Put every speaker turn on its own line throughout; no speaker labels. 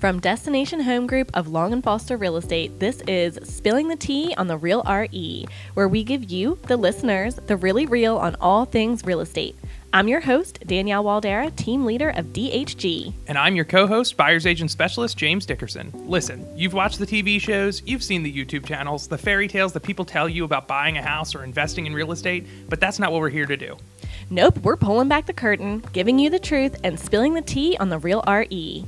From Destination Home Group of Long and Foster Real Estate, this is Spilling the Tea on the Real RE, where we give you, the listeners, the really real on all things real estate. I'm your host, Danielle Waldera, team leader of DHG.
And I'm your co host, buyer's agent specialist, James Dickerson. Listen, you've watched the TV shows, you've seen the YouTube channels, the fairy tales that people tell you about buying a house or investing in real estate, but that's not what we're here to do.
Nope, we're pulling back the curtain, giving you the truth, and spilling the tea on the Real RE.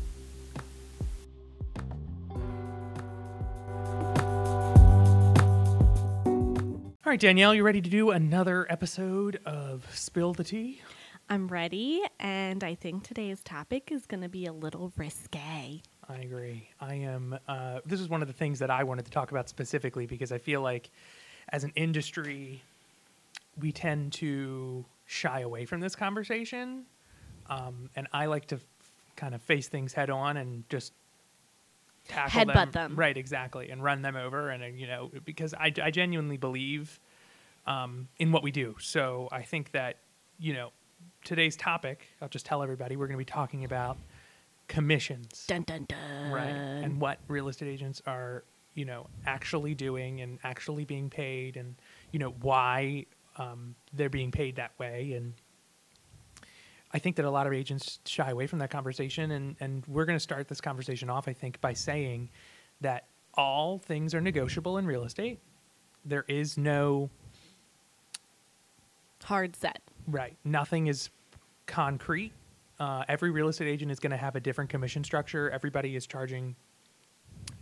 Right, Danielle, you ready to do another episode of Spill the Tea?
I'm ready, and I think today's topic is going to be a little risque.
I agree. I am. Uh, this is one of the things that I wanted to talk about specifically because I feel like, as an industry, we tend to shy away from this conversation, um, and I like to f- kind of face things head on and just tackle
Headbutt
them.
them.
Right, exactly, and run them over. And uh, you know, because I, I genuinely believe um, in what we do. So I think that you know, today's topic. I'll just tell everybody we're going to be talking about commissions
Dun dun dun.
right and what real estate agents are you know actually doing and actually being paid and you know why um, they're being paid that way and i think that a lot of agents shy away from that conversation and and we're going to start this conversation off i think by saying that all things are negotiable in real estate there is no
Hard set.
Right. Nothing is concrete. Uh, every real estate agent is going to have a different commission structure. Everybody is charging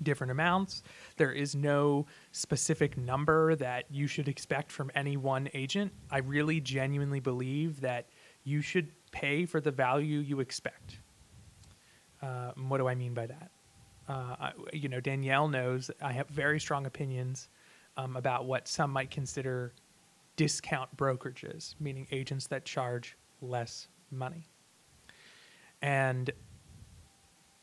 different amounts. There is no specific number that you should expect from any one agent. I really genuinely believe that you should pay for the value you expect. Uh, what do I mean by that? Uh, I, you know, Danielle knows I have very strong opinions um, about what some might consider discount brokerages, meaning agents that charge less money. And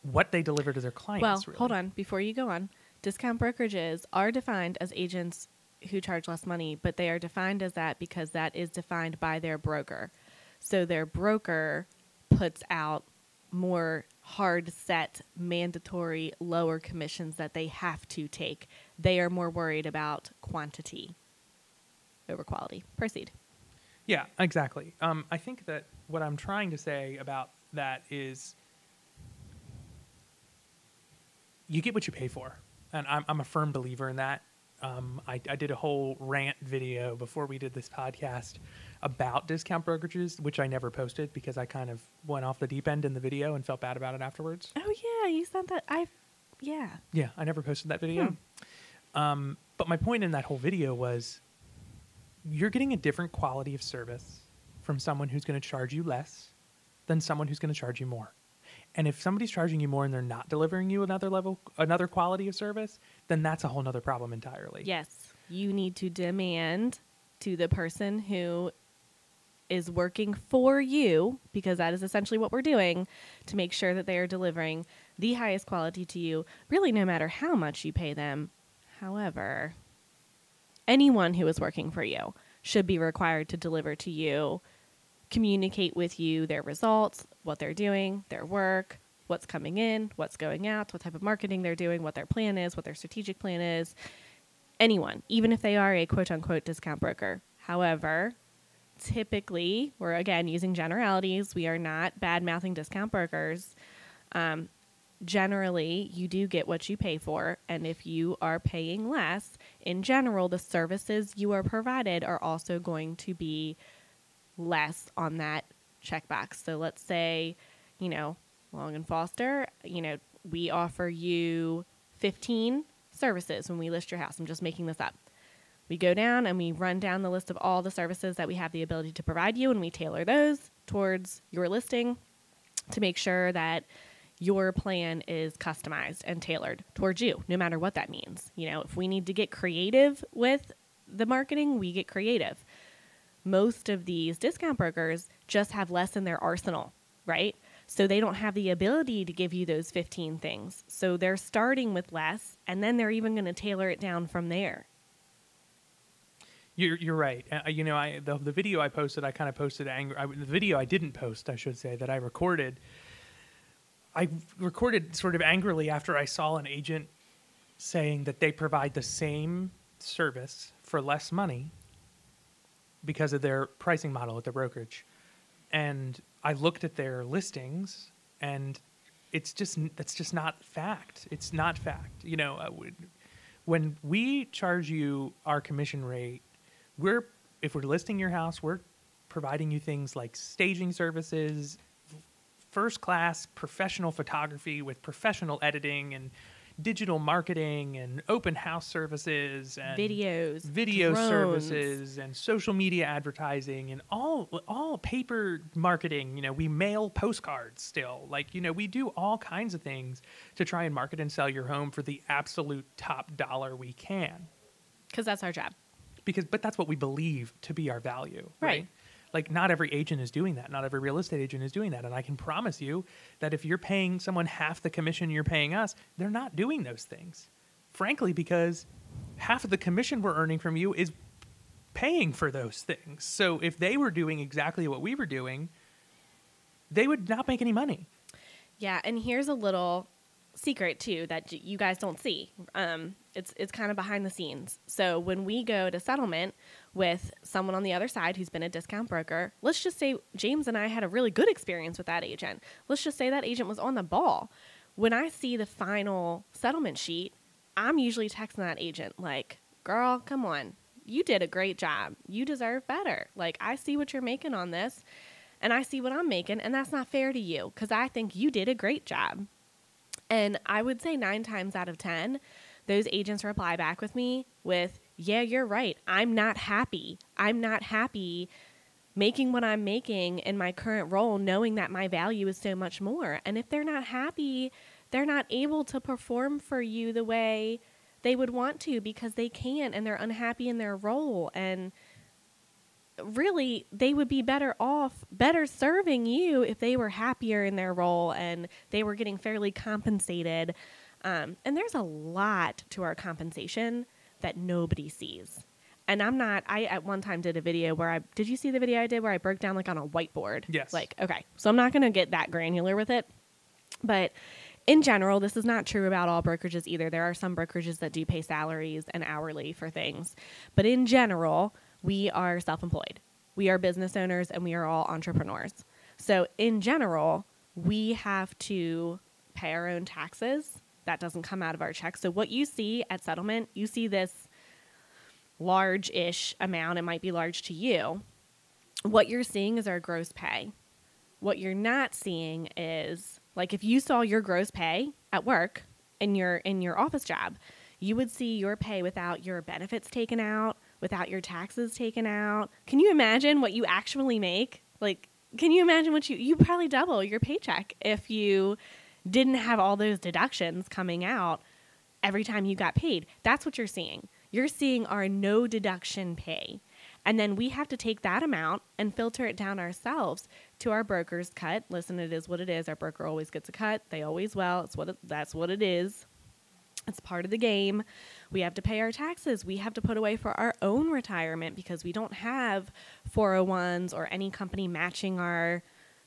what they deliver to their clients.
Well,
really.
hold on. Before you go on, discount brokerages are defined as agents who charge less money, but they are defined as that because that is defined by their broker. So their broker puts out more hard set, mandatory, lower commissions that they have to take. They are more worried about quantity over quality. Proceed.
Yeah, exactly. Um, I think that what I'm trying to say about that is you get what you pay for. And I'm, I'm a firm believer in that. Um, I, I did a whole rant video before we did this podcast about discount brokerages, which I never posted because I kind of went off the deep end in the video and felt bad about it afterwards.
Oh yeah, you sent that. I, yeah.
Yeah, I never posted that video. Um, but my point in that whole video was you're getting a different quality of service from someone who's going to charge you less than someone who's going to charge you more. And if somebody's charging you more and they're not delivering you another level, another quality of service, then that's a whole nother problem entirely.
Yes, you need to demand to the person who is working for you, because that is essentially what we're doing, to make sure that they are delivering the highest quality to you, really, no matter how much you pay them. However, anyone who is working for you should be required to deliver to you, communicate with you their results, what they're doing, their work, what's coming in, what's going out, what type of marketing they're doing, what their plan is, what their strategic plan is. Anyone, even if they are a quote unquote discount broker. However, typically, we're again using generalities, we are not bad mouthing discount brokers. Um, generally you do get what you pay for and if you are paying less in general the services you are provided are also going to be less on that checkbox so let's say you know long and foster you know we offer you 15 services when we list your house i'm just making this up we go down and we run down the list of all the services that we have the ability to provide you and we tailor those towards your listing to make sure that your plan is customized and tailored towards you, no matter what that means. You know, if we need to get creative with the marketing, we get creative. Most of these discount brokers just have less in their arsenal, right? So they don't have the ability to give you those 15 things. So they're starting with less and then they're even going to tailor it down from there.
You're, you're right. Uh, you know, I the, the video I posted, I kind of posted angry. I, the video I didn't post, I should say, that I recorded. I recorded sort of angrily after I saw an agent saying that they provide the same service for less money because of their pricing model at the brokerage. And I looked at their listings and it's just that's just not fact. It's not fact. You know, uh, would- when we charge you our commission rate, we're if we're listing your house, we're providing you things like staging services, first class professional photography with professional editing and digital marketing and open house services and
Videos,
video
drones.
services and social media advertising and all all paper marketing you know we mail postcards still like you know we do all kinds of things to try and market and sell your home for the absolute top dollar we can
because that's our job.
because but that's what we believe to be our value
Right.
Like not every agent is doing that. Not every real estate agent is doing that. And i can promise you that if you're paying someone half the commission you're paying us they're not doing those things. Frankly because half of the commission we're earning from you is paying for those things. So if they were doing exactly what we were doing they would not make any money.
Yeah, and here's a little secret too that you guys don't see. Um, it's it's kind of behind the scenes. So when we go to settlement with someone on the other side who's been a discount broker, let's just say James and I had a really good experience with that agent. Let's just say that agent was on the ball. When I see the final settlement sheet, I'm usually texting that agent like, "Girl, come on. You did a great job. You deserve better. Like I see what you're making on this." and I see what I'm making, and that's not fair to you because I think you did a great job. And I would say nine times out of 10, those agents reply back with me with, Yeah, you're right. I'm not happy. I'm not happy making what I'm making in my current role, knowing that my value is so much more. And if they're not happy, they're not able to perform for you the way they would want to because they can't and they're unhappy in their role. And really they would be better off better serving you if they were happier in their role and they were getting fairly compensated um, and there's a lot to our compensation that nobody sees and i'm not i at one time did a video where i did you see the video i did where i broke down like on a whiteboard
Yes.
like okay so i'm not going to get that granular with it but in general, this is not true about all brokerages either. There are some brokerages that do pay salaries and hourly for things. But in general, we are self employed. We are business owners and we are all entrepreneurs. So, in general, we have to pay our own taxes. That doesn't come out of our check. So, what you see at settlement, you see this large ish amount. It might be large to you. What you're seeing is our gross pay. What you're not seeing is like if you saw your gross pay at work in your in your office job, you would see your pay without your benefits taken out, without your taxes taken out. Can you imagine what you actually make? Like can you imagine what you you probably double your paycheck if you didn't have all those deductions coming out every time you got paid. That's what you're seeing. You're seeing our no deduction pay. And then we have to take that amount and filter it down ourselves to our broker's cut. Listen, it is what it is. Our broker always gets a cut. They always will. It's what it, that's what it is. It's part of the game. We have to pay our taxes. We have to put away for our own retirement because we don't have 401s or any company matching our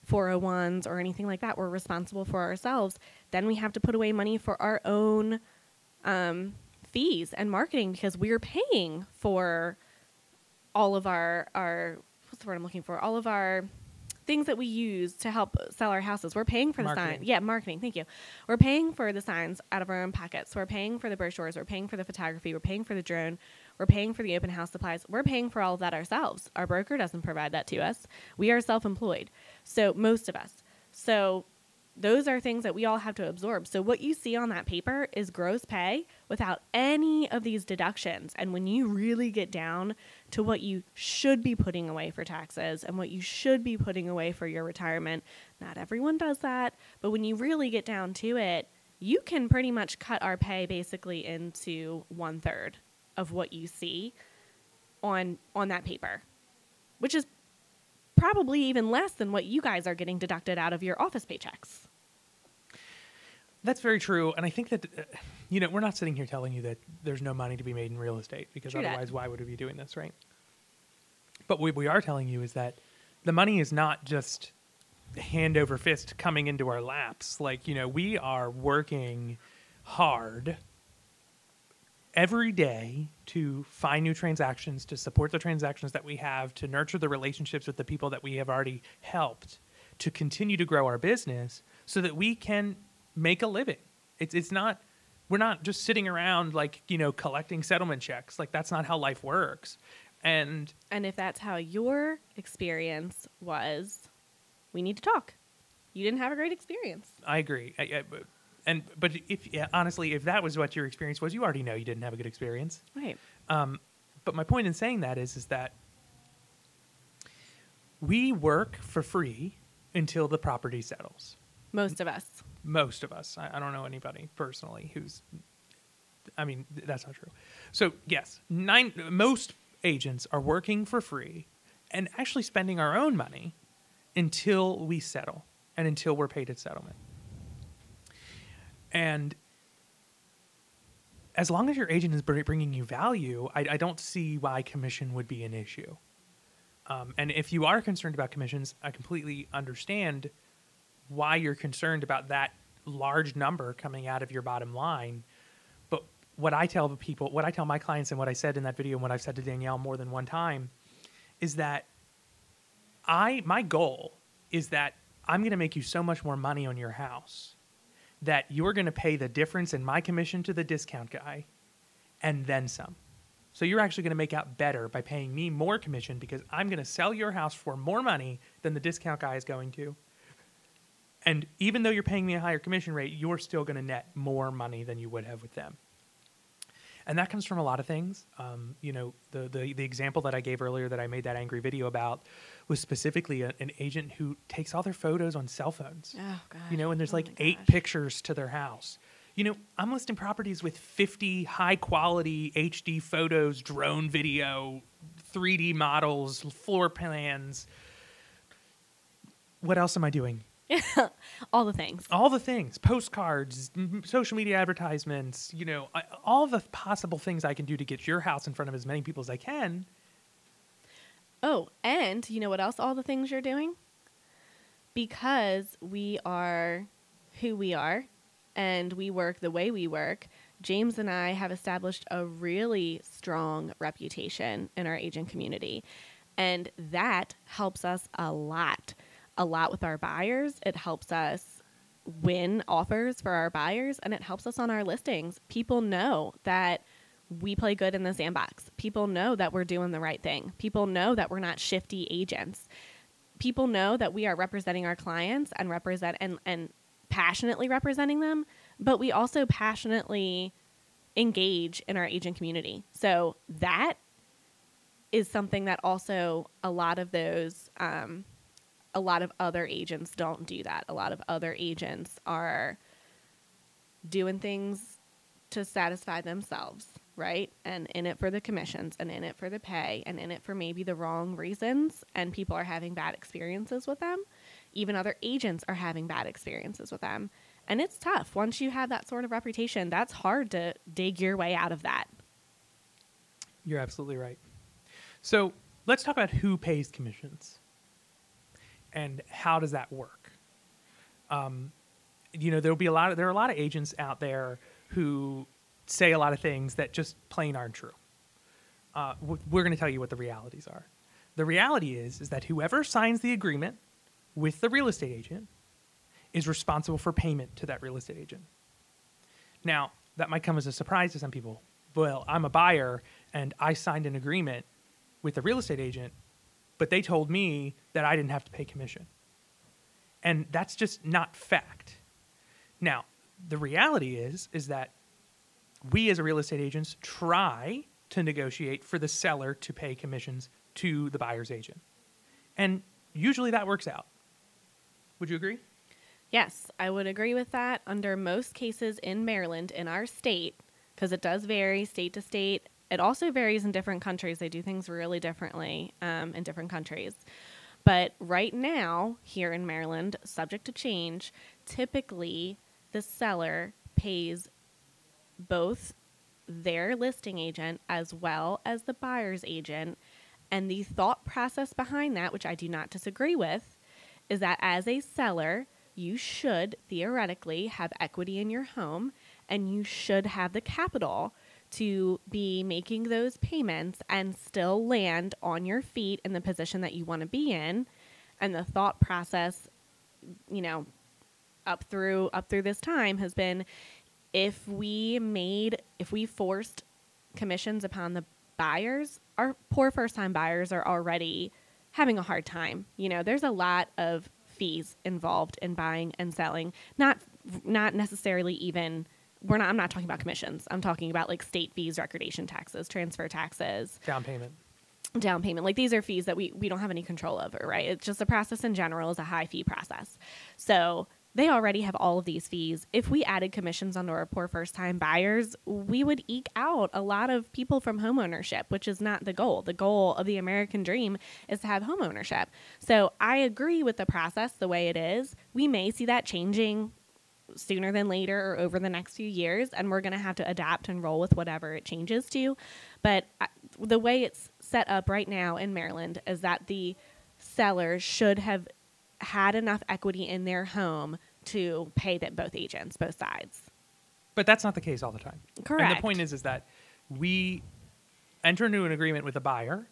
401s or anything like that. We're responsible for ourselves. Then we have to put away money for our own um, fees and marketing because we're paying for all of our our what's the word I'm looking for? All of our things that we use to help sell our houses. We're paying for the sign. Yeah, marketing. Thank you. We're paying for the signs out of our own pockets. We're paying for the brochures. We're paying for the photography. We're paying for the drone. We're paying for the open house supplies. We're paying for all of that ourselves. Our broker doesn't provide that to us. We are self-employed. So most of us. So those are things that we all have to absorb. So what you see on that paper is gross pay without any of these deductions. And when you really get down to what you should be putting away for taxes and what you should be putting away for your retirement, not everyone does that, but when you really get down to it, you can pretty much cut our pay basically into one third of what you see on on that paper, which is probably even less than what you guys are getting deducted out of your office paychecks.
That's very true, and I think that uh, you know we're not sitting here telling you that there's no money to be made in real estate because
True that.
otherwise, why would we be doing this, right? But what we are telling you is that the money is not just hand over fist coming into our laps. Like, you know, we are working hard every day to find new transactions, to support the transactions that we have, to nurture the relationships with the people that we have already helped, to continue to grow our business so that we can make a living. It's it's not we're not just sitting around like, you know, collecting settlement checks. Like that's not how life works. And
And if that's how your experience was, we need to talk. You didn't have a great experience.
I agree. I, I, and but if yeah, honestly, if that was what your experience was, you already know you didn't have a good experience.
Right.
Um, but my point in saying that is, is that we work for free until the property settles.
Most of us.
Most of us. I, I don't know anybody personally who's. I mean, th- that's not true. So yes, nine. Most agents are working for free, and actually spending our own money until we settle and until we're paid at settlement. And as long as your agent is bringing you value, I, I don't see why commission would be an issue. Um, and if you are concerned about commissions, I completely understand why you're concerned about that large number coming out of your bottom line. But what I tell the people, what I tell my clients, and what I said in that video, and what I've said to Danielle more than one time, is that I my goal is that I'm going to make you so much more money on your house that you're going to pay the difference in my commission to the discount guy and then some. So you're actually going to make out better by paying me more commission because I'm going to sell your house for more money than the discount guy is going to. And even though you're paying me a higher commission rate, you're still going to net more money than you would have with them. And that comes from a lot of things. Um, you know, the, the the example that I gave earlier that I made that angry video about was specifically a, an agent who takes all their photos on cell phones.
Oh god.
You know, and there's
Oh
like eight
gosh.
pictures to their house. You know, I'm listing properties with 50 high quality HD photos, drone video, 3D models, floor plans. What else am I doing?
All the things.
all the things postcards m- social media advertisements you know I, all the possible things i can do to get your house in front of as many people as i can
Oh, and you know what else? All the things you're doing? Because we are who we are and we work the way we work, James and I have established a really strong reputation in our agent community. And that helps us a lot. A lot with our buyers. It helps us win offers for our buyers and it helps us on our listings. People know that we play good in the sandbox. People know that we're doing the right thing. People know that we're not shifty agents. People know that we are representing our clients and represent and, and passionately representing them, but we also passionately engage in our agent community. So that is something that also a lot of those um, a lot of other agents don't do that. A lot of other agents are doing things to satisfy themselves, right? And in it for the commissions and in it for the pay and in it for maybe the wrong reasons. And people are having bad experiences with them. Even other agents are having bad experiences with them. And it's tough. Once you have that sort of reputation, that's hard to dig your way out of that.
you're absolutely right so let's talk about who pays commissions and how does that work? Um, you know there'll be a lot of there are a lot of agents out there who say a lot of things that just plain aren't true. Uh, we're going to tell you what the realities are. The reality is is that whoever signs the agreement with the real estate agent is responsible for payment to that real estate agent. Now that might come as a surprise to some people. Well i'm a buyer and i signed an agreement with the real estate agent but they told me that i didn't have to pay commission. And that's just not fact. Now the reality is is that we as real estate agents try to negotiate for the seller to pay commissions to the buyer's agent. And usually that works out. Would you agree?
Yes, I would agree with that. Under most cases in Maryland, in our state, because it does vary state to state, it also varies in different countries. They do things really differently um, in different countries. But right now, here in Maryland, subject to change, typically the seller pays both their listing agent as well as the buyer's agent. And the thought process behind that, which I do not disagree with, is that as a seller, you should theoretically have equity in your home and you should have the capital to be making those payments and still land on your feet in the position that you want to be in. And the thought process, you know, up through up through this time has been if we made if we forced commissions upon the buyers, our poor first time buyers are already having a hard time. You know, there's a lot of fees involved in buying and selling. Not not necessarily even we're not I'm not talking about commissions. I'm talking about like state fees, recordation taxes, transfer taxes,
Down payment.
down payment. Like these are fees that we we don't have any control over, right? It's just the process in general is a high fee process. So they already have all of these fees. If we added commissions onto our poor first time buyers, we would eke out a lot of people from homeownership, which is not the goal. The goal of the American dream is to have homeownership. So I agree with the process the way it is. We may see that changing sooner than later or over the next few years, and we're going to have to adapt and roll with whatever it changes to. But I, the way it's set up right now in Maryland is that the sellers should have had enough equity in their home to pay that both agents, both sides.
But that's not the case all the time. And
Correct.
the point is, is that we enter into an agreement with a buyer,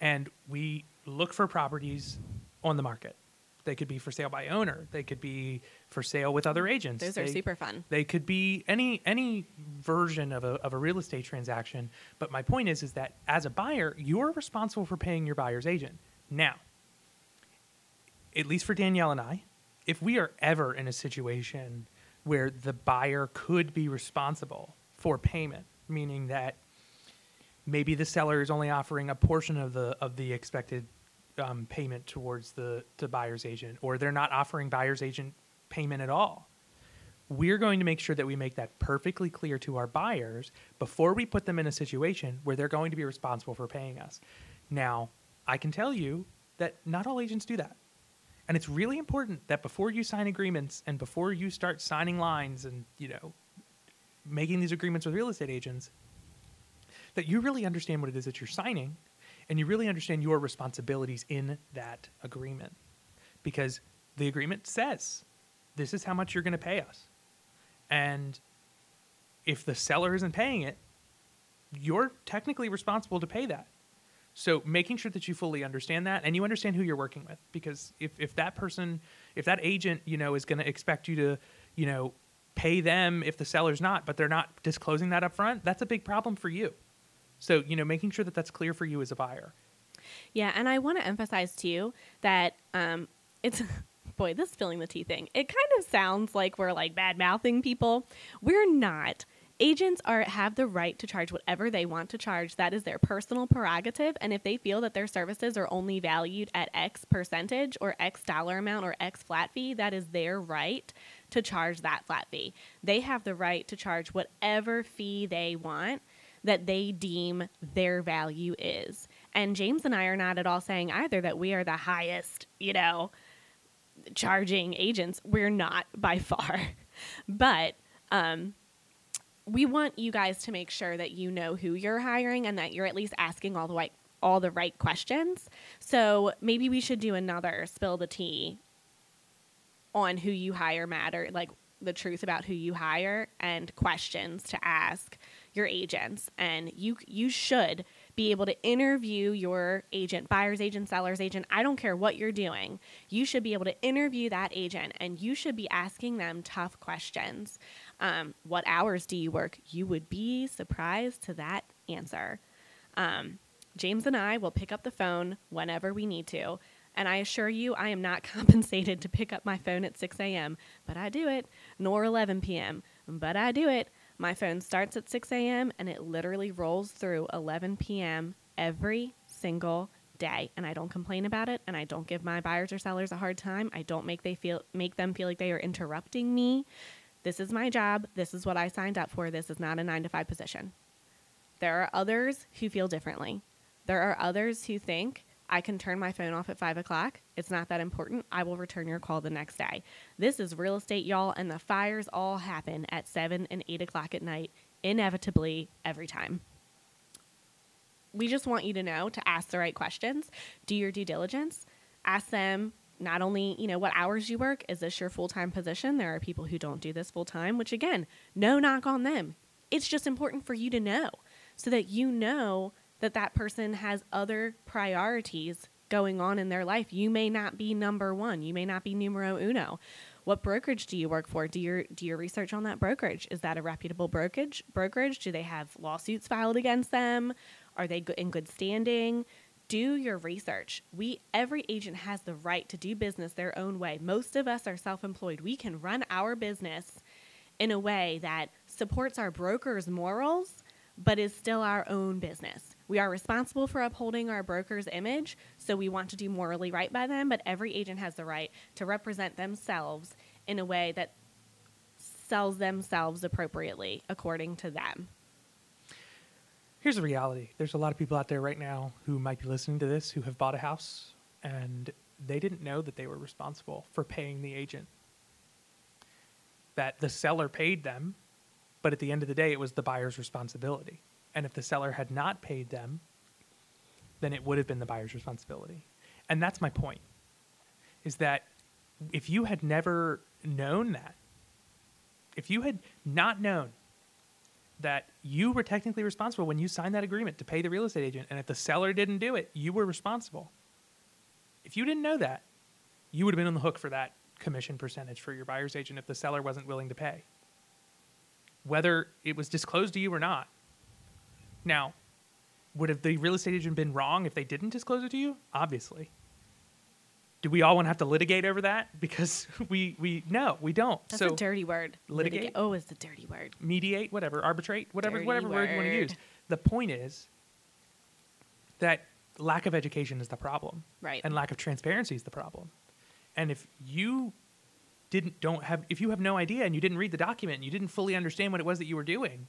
and we look for properties on the market. They could be for sale by owner. They could be for sale with other mm-hmm. agents.
Those are
They-
super fun.
They could be any any version of a, of a real estate transaction. But my point is, is that as a buyer, you're responsible for paying your buyer's agent. Now, at least for Danielle and I, if we are ever in a situation where the buyer could be responsible for payment, meaning that maybe the seller is only offering a portion of the of the expected um, payment towards the the buyer's agent, or they're not offering buyer's agent payment at all. We're going to make sure that we make that perfectly clear to our buyers before we put them in a situation where they're going to be responsible for paying us. Now, I can tell you that not all agents do that. And it's really important that before you sign agreements and before you start signing lines and, you know, making these agreements with real estate agents, that you really understand what it is that you're signing and you really understand your responsibilities in that agreement. Because the agreement says this is how much you're going to pay us. And if the seller isn't paying it, you're technically responsible to pay that. So making sure that you fully understand that and you understand who you're working with, because if, if that person, if that agent, you know, is going to expect you to, you know, pay them if the seller's not, but they're not disclosing that up front, that's a big problem for you. So, you know, making sure that that's clear for you as a buyer.
Yeah, and I want to emphasize too that um, it's boy, this spilling the tea thing. It kind of sounds like we're like bad mouthing people. We're not. Agents are have the right to charge whatever they want to charge. That is their personal prerogative, and if they feel that their services are only valued at X percentage or X dollar amount or X flat fee, that is their right to charge that flat fee. They have the right to charge whatever fee they want that they deem their value is. And James and I are not at all saying either that we are the highest, you know, charging agents. We're not by far. But um, we want you guys to make sure that you know who you're hiring and that you're at least asking all the right all the right questions. So maybe we should do another spill the tea on who you hire matter, like the truth about who you hire and questions to ask your agents. And you you should be able to interview your agent, buyer's agent, seller's agent. I don't care what you're doing. You should be able to interview that agent and you should be asking them tough questions. Um, what hours do you work? You would be surprised to that answer. Um, James and I will pick up the phone whenever we need to. And I assure you, I am not compensated to pick up my phone at 6 a.m., but I do it, nor 11 p.m., but I do it. My phone starts at 6 a.m. and it literally rolls through 11 p.m. every single day. And I don't complain about it, and I don't give my buyers or sellers a hard time. I don't make they feel make them feel like they are interrupting me. This is my job. This is what I signed up for. This is not a nine to five position. There are others who feel differently. There are others who think I can turn my phone off at five o'clock. It's not that important. I will return your call the next day. This is real estate, y'all, and the fires all happen at seven and eight o'clock at night, inevitably every time. We just want you to know to ask the right questions, do your due diligence, ask them not only, you know, what hours you work, is this your full time position? There are people who don't do this full time, which again, no knock on them. It's just important for you to know so that you know that that person has other priorities going on in their life. You may not be number one, you may not be numero uno. What brokerage do you work for? Do your do your research on that brokerage? Is that a reputable brokerage? Brokerage? Do they have lawsuits filed against them? Are they in good standing? do your research. We every agent has the right to do business their own way. Most of us are self-employed. We can run our business in a way that supports our broker's morals but is still our own business. We are responsible for upholding our broker's image, so we want to do morally right by them, but every agent has the right to represent themselves in a way that sells themselves appropriately according to them.
Here's the reality. There's a lot of people out there right now who might be listening to this who have bought a house and they didn't know that they were responsible for paying the agent that the seller paid them but at the end of the day it was the buyer's responsibility and if the seller had not paid them then it would have been the buyer's responsibility and that's my point is that if you had never known that if you had not known that you were technically responsible when you signed that agreement to pay the real estate agent. And if the seller didn't do it, you were responsible. If you didn't know that, you would have been on the hook for that commission percentage for your buyer's agent if the seller wasn't willing to pay, whether it was disclosed to you or not. Now, would have the real estate agent been wrong if they didn't disclose it to you? Obviously do we all want to have to litigate over that? Because we we no, we don't.
That's
so
a dirty word.
Litigate.
litigate. Oh, is the dirty word.
Mediate, whatever, arbitrate, whatever,
Dirty
whatever word. you want to use. The point is that lack of education is the problem,
right?
And lack of transparency is the problem. And if you didn't don't have if you have no idea and you didn't read the document and you didn't fully understand what it was that you were doing,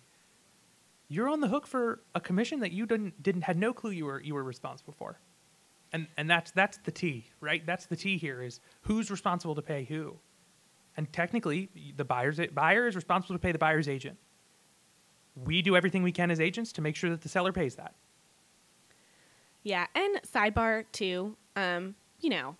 you're on the hook for a commission that you didn't didn't had no clue you were you were responsible for and and that's that's the tea, right? That's the tea here is who's responsible to pay who, and technically the buyer's buyer is responsible to pay the buyer's agent. We do everything we can as agents to make sure that the seller pays that.
Yeah, and sidebar too. Um, you know,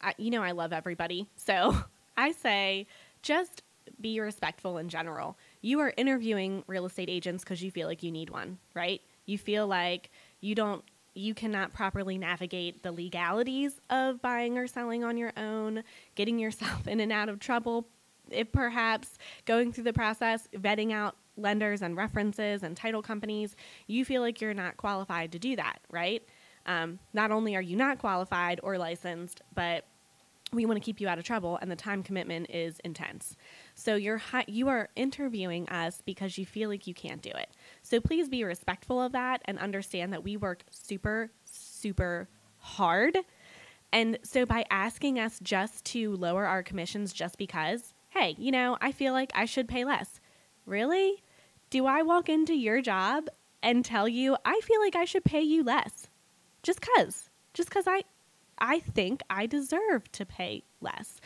I you know I love everybody, so I say just be respectful in general. You are interviewing real estate agents because you feel like you need one, right? You feel like you don't you cannot properly navigate the legalities of buying or selling on your own, getting yourself in and out of trouble, if perhaps going through the process, vetting out lenders and references and title companies, you feel like you're not qualified to do that, right? Um, not only are you not qualified or licensed, but we want to keep you out of trouble and the time commitment is intense. So you're hi- you are interviewing us because you feel like you can't do it. So please be respectful of that and understand that we work super super hard. And so by asking us just to lower our commissions just because, hey, you know, I feel like I should pay less. Really? Do I walk into your job and tell you I feel like I should pay you less? Just cuz. Just cuz I I think I deserve to pay less.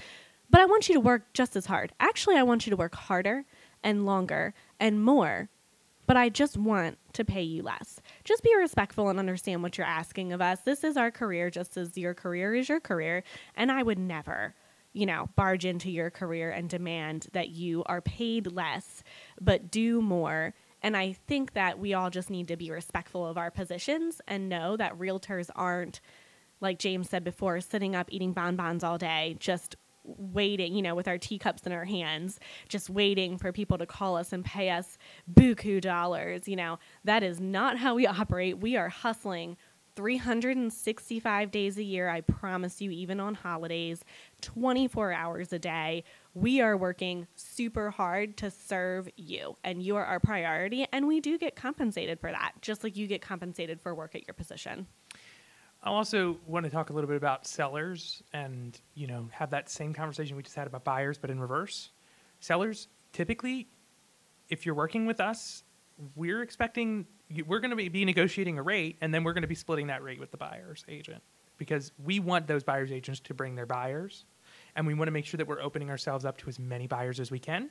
But I want you to work just as hard. Actually, I want you to work harder and longer and more. But I just want to pay you less. Just be respectful and understand what you're asking of us. This is our career, just as your career is your career. And I would never, you know, barge into your career and demand that you are paid less, but do more. And I think that we all just need to be respectful of our positions and know that realtors aren't, like James said before, sitting up eating bonbons all day, just waiting, you know, with our teacups in our hands, just waiting for people to call us and pay us buku dollars. You know, that is not how we operate. We are hustling 365 days a year. I promise you, even on holidays, 24 hours a day. We are working super hard to serve you, and you are our priority. And we do get compensated for that, just like you get compensated for work at your position.
I also want to talk a little bit about sellers and, you know, have that same conversation we just had about buyers, but in reverse. Sellers, typically, if you're working with us, we're expecting, we're going to be negotiating a rate and then we're going to be splitting that rate with the buyer's agent because we want those buyer's agents to bring their buyers and we want to make sure that we're opening ourselves up to as many buyers as we can.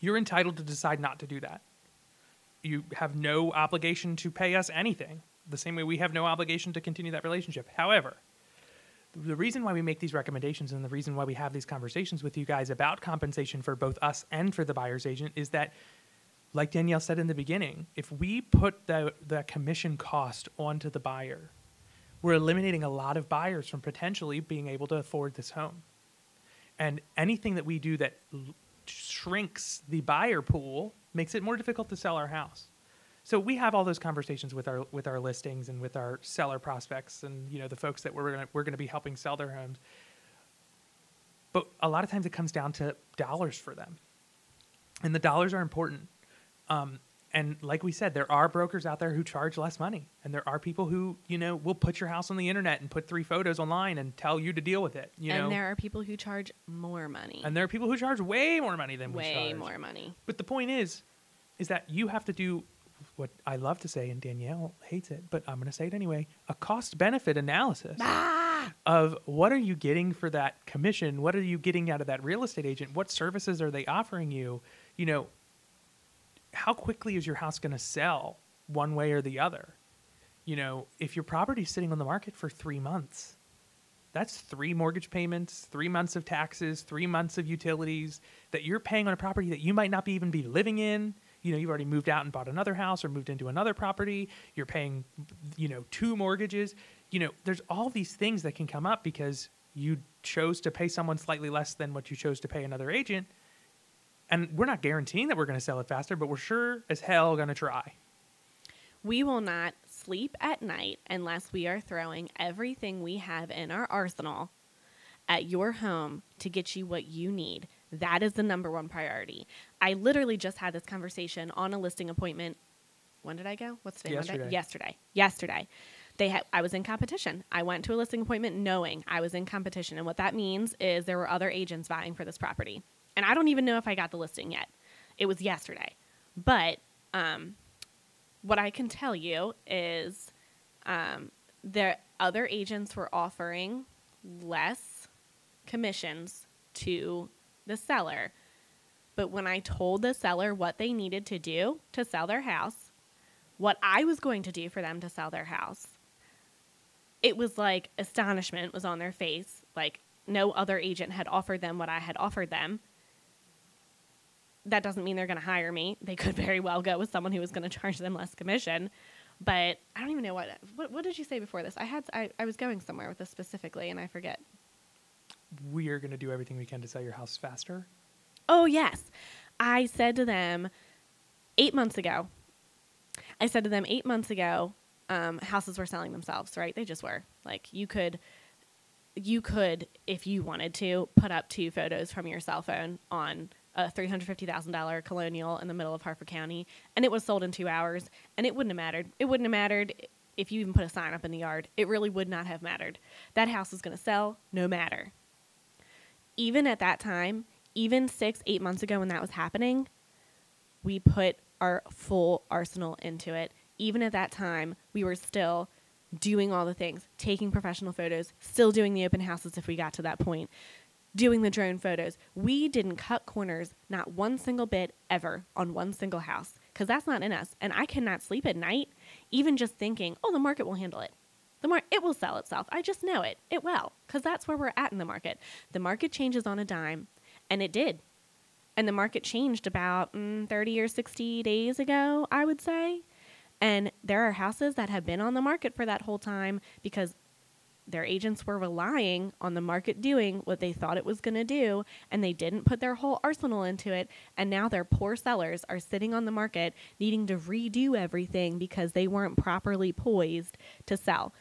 You're entitled to decide not to do that. You have no obligation to pay us anything the same way we have no obligation to continue that relationship. However, the reason why we make these recommendations and the reason why we have these conversations with you guys about compensation for both us and for the buyer's agent is that like Danielle said in the beginning, if we put the the commission cost onto the buyer, we're eliminating a lot of buyers from potentially being able to afford this home. And anything that we do that l- shrinks the buyer pool makes it more difficult to sell our house. So we have all those conversations with our with our listings and with our seller prospects and you know the folks that we're gonna we're gonna be helping sell their homes. But a lot of times it comes down to dollars for them, and the dollars are important. Um, and like we said, there are brokers out there who charge less money, and there are people who you know will put your house on the internet and put three photos online and tell you to deal with it. You
and
know,
there are people who charge more money.
and there are people who charge way more money than we
way
charge.
more money.
But the point is, is that you have to do what I love to say, and Danielle hates it, but I'm going to say it anyway: a cost benefit analysis
Ah!
of what are you getting for that commission? What are you getting out of that real estate agent? What services are they offering you? You know, how quickly is your house going to sell one way or the other? You know, if your property's sitting on the market for three months, that's three mortgage payments, three months of taxes, three months of utilities that you're paying on a property that you might not be even be living in. You know, you've already moved out and bought another house or moved into another property. You're paying, you know, two mortgages. You know, there's all these things that can come up because you chose to pay someone slightly less than what you chose to pay another agent. And we're not guaranteeing that we're going to sell it faster, but we're sure as hell going to try.
We will not sleep at night unless we are throwing everything we have in our arsenal at your home to get you what you need. That is the number one priority. I literally just had this conversation on a listing appointment. When did I go? What's today? Monday?
Yesterday.
Yesterday. Yesterday. They had I was in competition. I went to a listing appointment knowing I was in competition. And what that means is there were other agents vying for this property. And I don't even know if I got the listing yet. It was yesterday. But um, what I can tell you is um, the other agents were offering less commissions to the seller. But when I told the seller what they needed to do to sell their house, what I was going to do for them to sell their house, it was like astonishment was on their face. Like no other agent had offered them what I had offered them. That doesn't mean they're going to hire me. They could very well go with someone who was going to charge them less commission. But I don't even know what, what what did you say before this? I had I, I was going somewhere with this specifically and I forget.
We are going to do everything we can to sell your house faster.
Oh, yes. I said to them eight months ago, I said to them eight months ago, um, houses were selling themselves, right? They just were. Like you could, you could, if you wanted to, put up two photos from your cell phone on a three hundred fifty thousand dollar colonial in the middle of Harford County, and it was sold in two hours, and it wouldn't have mattered. It wouldn't have mattered if you even put a sign up in the yard. It really would not have mattered. That house is going to sell no matter even at that time, even six, eight months ago when that was happening, we put our full arsenal into it. Even at that time, we were still doing all the things, taking professional photos, still doing the open houses if we got to that point, doing the drone photos. We didn't cut corners, not one single bit ever on one single house, because that's not in us. And I cannot sleep at night, even just thinking, oh, the market will handle it. The mar- it will sell itself. I just know it. It will, because that's where we're at in the market. The market changes on a dime, and it did. And the market changed about mm, 30 or 60 days ago, I would say. And there are houses that have been on the market for that whole time because their agents were relying on the market doing what they thought it was going to do, and they didn't put their whole arsenal into it. And now their poor sellers are sitting on the market needing to redo everything because they weren't properly poised to sell.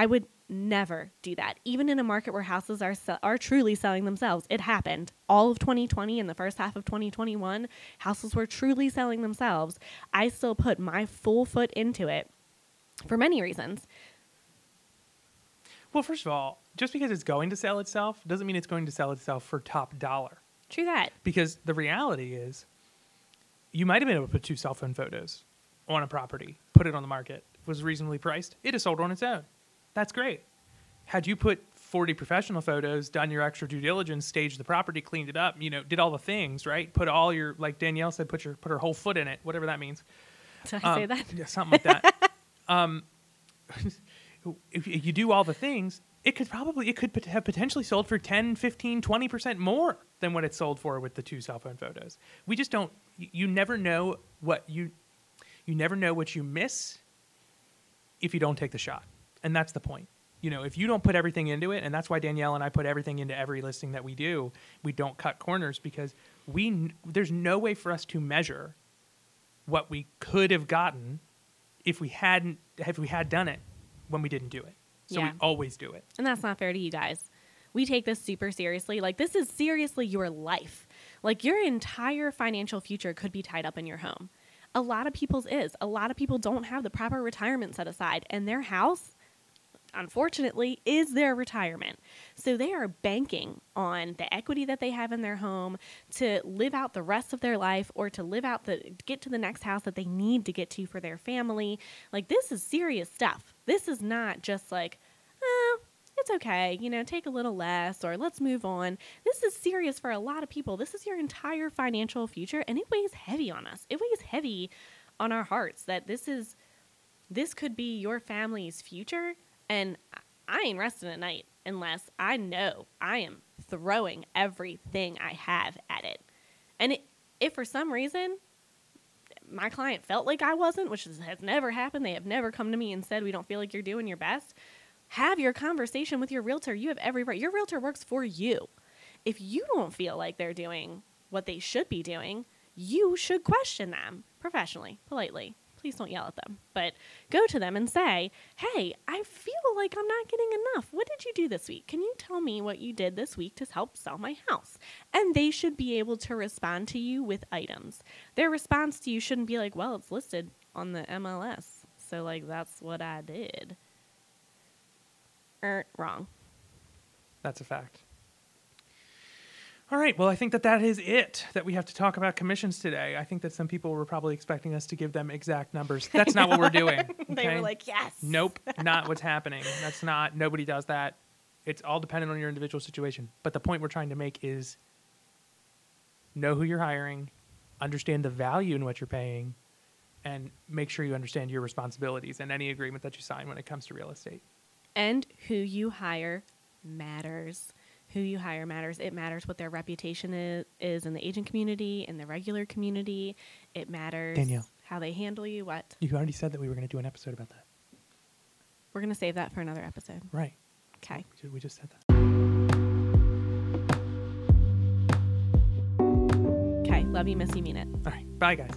I would never do that. Even in a market where houses are se- are truly selling themselves. It happened. All of 2020 and the first half of 2021, houses were truly selling themselves. I still put my full foot into it for many reasons.
Well, first of all, just because it's going to sell itself doesn't mean it's going to sell itself for top dollar.
True that.
Because the reality is, you might have been able to put two cell phone photos on a property, put it on the market, was reasonably priced. It is sold on its own. That's great. Had you put 40 professional photos, done your extra due diligence, staged the property, cleaned it up, you know, did all the things, right? Put all your, like Danielle said, put your put her whole foot in it, whatever that means.
Did I say
Um,
that?
Yeah, something like that. um, if you do all the things, it could probably it could have potentially sold for 10, 15, 20% more than what it sold for with the two cell phone photos. We just don't you never know what you you never know what you miss if you don't take the shot. And that's the point. You know, if you don't put everything into it, and that's why Danielle and I put everything into every listing that we do, we don't cut corners because we there's no way for us to measure what we could have gotten if we hadn't if we had done it when we didn't do it. So
Yeah.
we always do it.
And that's not fair to you guys. We take this super seriously. Like, this is seriously your life. Like, your entire financial future could be tied up in your home. A lot of people's is. A lot of people don't have the proper retirement set aside, and their house, unfortunately, is their retirement. So they are banking on the equity that they have in their home to live out the rest of their life or to live out the get to the next house that they need to get to for their family. Like this is serious stuff. This is not just like, oh, it's okay, you know, take a little less or let's move on. This is serious for a lot of people. This is your entire financial future and it weighs heavy on us. It weighs heavy on our hearts that this is this could be your family's future and I ain't resting at night unless I know I am throwing everything I have at it. And it, if for some reason my client felt like I wasn't, which has never happened, they have never come to me and said we don't feel like you're doing your best. Have your conversation with your realtor. You have every right. Your realtor works for you. If you don't feel like they're doing what they should be doing, you should question them professionally, politely. Please don't yell at them, but go to them and say, Hey, I feel like I'm not getting enough. What did you do this week? Can you tell me what you did this week to help sell my house? And they should be able to respond to you with items. Their response to you shouldn't be like, Well, it's listed on the MLS. So, like, that's what I did. Er, wrong.
That's a fact. All right. Well, I think that that is it that we have to talk about commissions today. I think that some people were probably expecting us to give them exact numbers. That's not what we're doing.
They were like, Yes.
Nope, not what's happening. That's not, nobody does that. It's all dependent on your individual situation. But the point we're trying to make is know who you're hiring, understand the value in what you're paying, and make sure you understand your responsibilities and any agreement that you sign when it comes to real estate.
And who you hire matters. Who you hire matters. It matters what their reputation is, is in the agent community, in the regular community. It matters
Danielle.
how they handle you. What?
You already said that we were going to do an episode about that.
We're going to save that for another episode.
Right.
Okay.
We ju- We just said that.
Okay. Love you, miss you, mean it.
All right. Bye, guys.